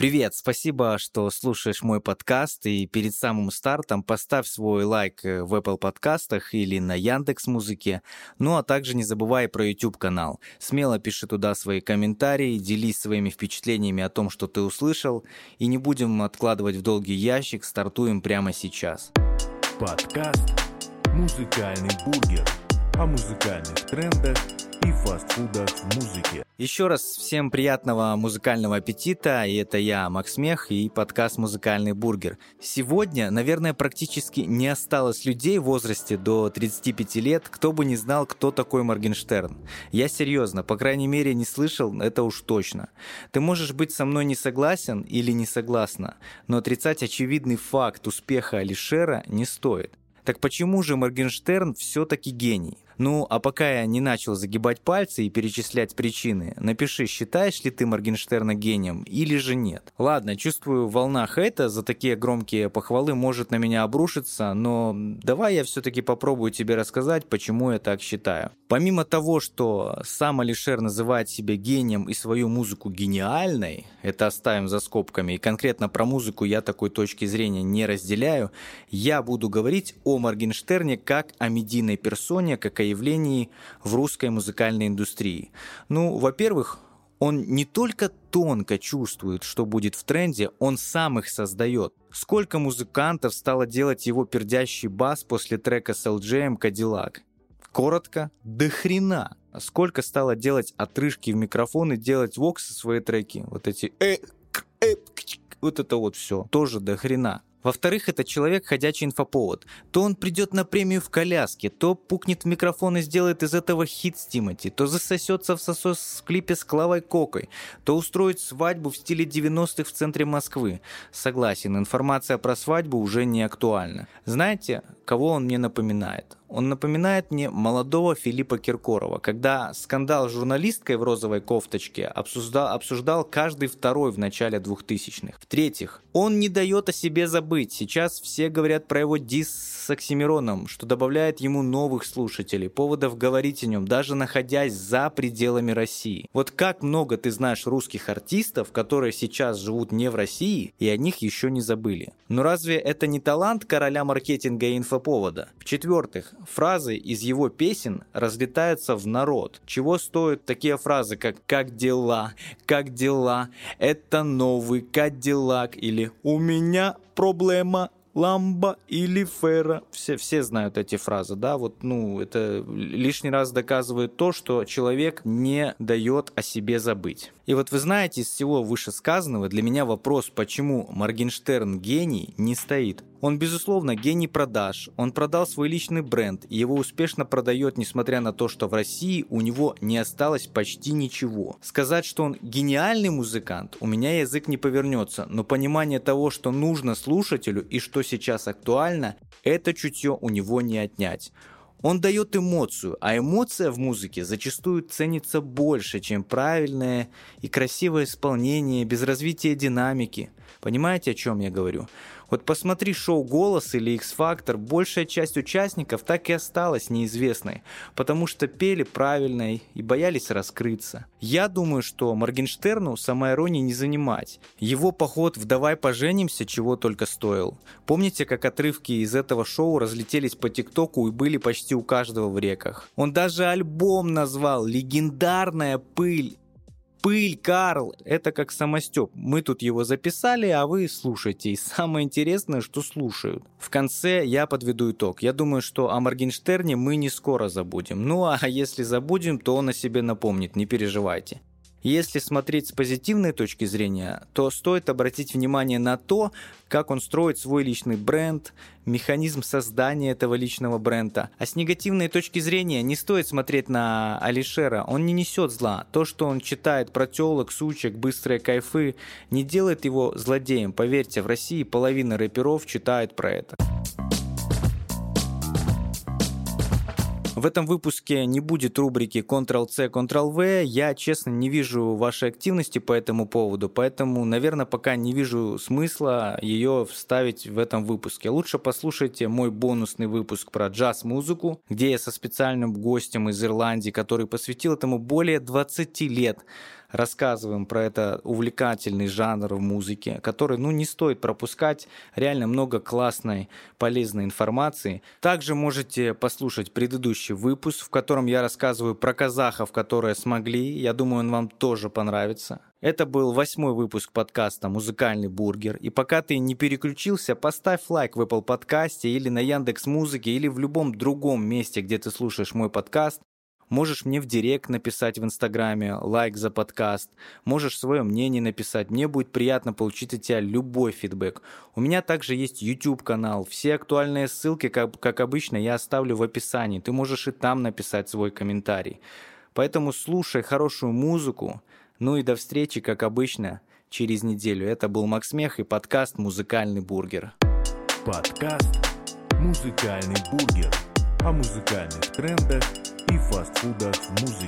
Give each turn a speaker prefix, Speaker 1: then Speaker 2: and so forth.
Speaker 1: Привет, спасибо, что слушаешь мой подкаст, и перед самым стартом поставь свой лайк э, в Apple подкастах или на Яндекс Музыке, ну а также не забывай про YouTube канал. Смело пиши туда свои комментарии, делись своими впечатлениями о том, что ты услышал, и не будем откладывать в долгий ящик, стартуем прямо сейчас.
Speaker 2: Подкаст «Музыкальный бургер» о музыкальных трендах и фастфудах в музыке.
Speaker 1: Еще раз всем приятного музыкального аппетита, и это я, Макс Мех, и подкаст «Музыкальный бургер». Сегодня, наверное, практически не осталось людей в возрасте до 35 лет, кто бы не знал, кто такой Моргенштерн. Я серьезно, по крайней мере, не слышал, это уж точно. Ты можешь быть со мной не согласен или не согласна, но отрицать очевидный факт успеха Алишера не стоит. Так почему же Моргенштерн все-таки гений? Ну, а пока я не начал загибать пальцы и перечислять причины, напиши, считаешь ли ты Моргенштерна гением или же нет. Ладно, чувствую, волна хейта за такие громкие похвалы может на меня обрушиться, но давай я все-таки попробую тебе рассказать, почему я так считаю. Помимо того, что сам Алишер называет себя гением и свою музыку гениальной, это оставим за скобками, и конкретно про музыку я такой точки зрения не разделяю, я буду говорить о Моргенштерне как о медийной персоне, как о явлении в русской музыкальной индустрии. Ну, во-первых, он не только тонко чувствует, что будет в тренде, он сам их создает. Сколько музыкантов стало делать его пердящий бас после трека с LJ Cadillac? Коротко, до хрена. Сколько стало делать отрыжки в микрофон и делать воксы свои треки? Вот эти э, э, вот это вот все. Тоже до хрена. Во-вторых, это человек ходячий инфоповод. То он придет на премию в коляске, то пукнет в микрофон и сделает из этого хит с Тимати, то засосется в сосос в клипе с Клавой Кокой, то устроит свадьбу в стиле 90-х в центре Москвы. Согласен, информация про свадьбу уже не актуальна. Знаете, кого он мне напоминает? Он напоминает мне молодого Филиппа Киркорова, когда скандал с журналисткой в розовой кофточке обсуждал, обсуждал каждый второй в начале 2000-х. В-третьих, он не дает о себе забыть. Сейчас все говорят про его дис с Оксимироном, что добавляет ему новых слушателей, поводов говорить о нем, даже находясь за пределами России. Вот как много ты знаешь русских артистов, которые сейчас живут не в России, и о них еще не забыли. Но разве это не талант короля маркетинга и инфоповода? В-четвертых, фразы из его песен разлетаются в народ. Чего стоят такие фразы, как «как дела?», «как дела?», «это новый Кадиллак» или «у меня проблема Ламба или Фера. Все, все знают эти фразы, да, вот, ну, это лишний раз доказывает то, что человек не дает о себе забыть. И вот вы знаете, из всего вышесказанного для меня вопрос, почему Моргенштерн гений, не стоит. Он, безусловно, гений продаж. Он продал свой личный бренд, и его успешно продает, несмотря на то, что в России у него не осталось почти ничего. Сказать, что он гениальный музыкант, у меня язык не повернется, но понимание того, что нужно слушателю и что сейчас актуально, это чутье у него не отнять. Он дает эмоцию, а эмоция в музыке зачастую ценится больше, чем правильное и красивое исполнение без развития динамики. Понимаете, о чем я говорю? Вот посмотри шоу «Голос» или «X-Factor», большая часть участников так и осталась неизвестной, потому что пели правильно и боялись раскрыться. Я думаю, что Моргенштерну самоиронии не занимать. Его поход в «Давай поженимся» чего только стоил. Помните, как отрывки из этого шоу разлетелись по ТикТоку и были почти у каждого в реках? Он даже альбом назвал «Легендарная пыль». Пыль, Карл, это как самостеп. Мы тут его записали, а вы слушайте. И самое интересное, что слушают. В конце я подведу итог. Я думаю, что о Моргенштерне мы не скоро забудем. Ну а если забудем, то он о себе напомнит, не переживайте. Если смотреть с позитивной точки зрения, то стоит обратить внимание на то, как он строит свой личный бренд, механизм создания этого личного бренда. А с негативной точки зрения не стоит смотреть на Алишера, он не несет зла. То, что он читает про телок, сучек, быстрые кайфы, не делает его злодеем. Поверьте, в России половина рэперов читает про это. В этом выпуске не будет рубрики Ctrl-C, Ctrl-V. Я, честно, не вижу вашей активности по этому поводу, поэтому, наверное, пока не вижу смысла ее вставить в этом выпуске. Лучше послушайте мой бонусный выпуск про джаз-музыку, где я со специальным гостем из Ирландии, который посвятил этому более 20 лет, рассказываем про это увлекательный жанр в музыке, который, ну, не стоит пропускать. Реально много классной, полезной информации. Также можете послушать предыдущий выпуск, в котором я рассказываю про казахов, которые смогли. Я думаю, он вам тоже понравится. Это был восьмой выпуск подкаста «Музыкальный бургер». И пока ты не переключился, поставь лайк в Apple подкасте или на Яндекс Музыке или в любом другом месте, где ты слушаешь мой подкаст. Можешь мне в директ написать в Инстаграме лайк за подкаст. Можешь свое мнение написать. Мне будет приятно получить от тебя любой фидбэк. У меня также есть YouTube-канал. Все актуальные ссылки, как, как обычно, я оставлю в описании. Ты можешь и там написать свой комментарий. Поэтому слушай хорошую музыку, ну и до встречи, как обычно, через неделю. Это был Макс Мех и подкаст «Музыкальный бургер».
Speaker 2: Подкаст «Музыкальный бургер» о музыкальных трендах и фастфудах в музыке.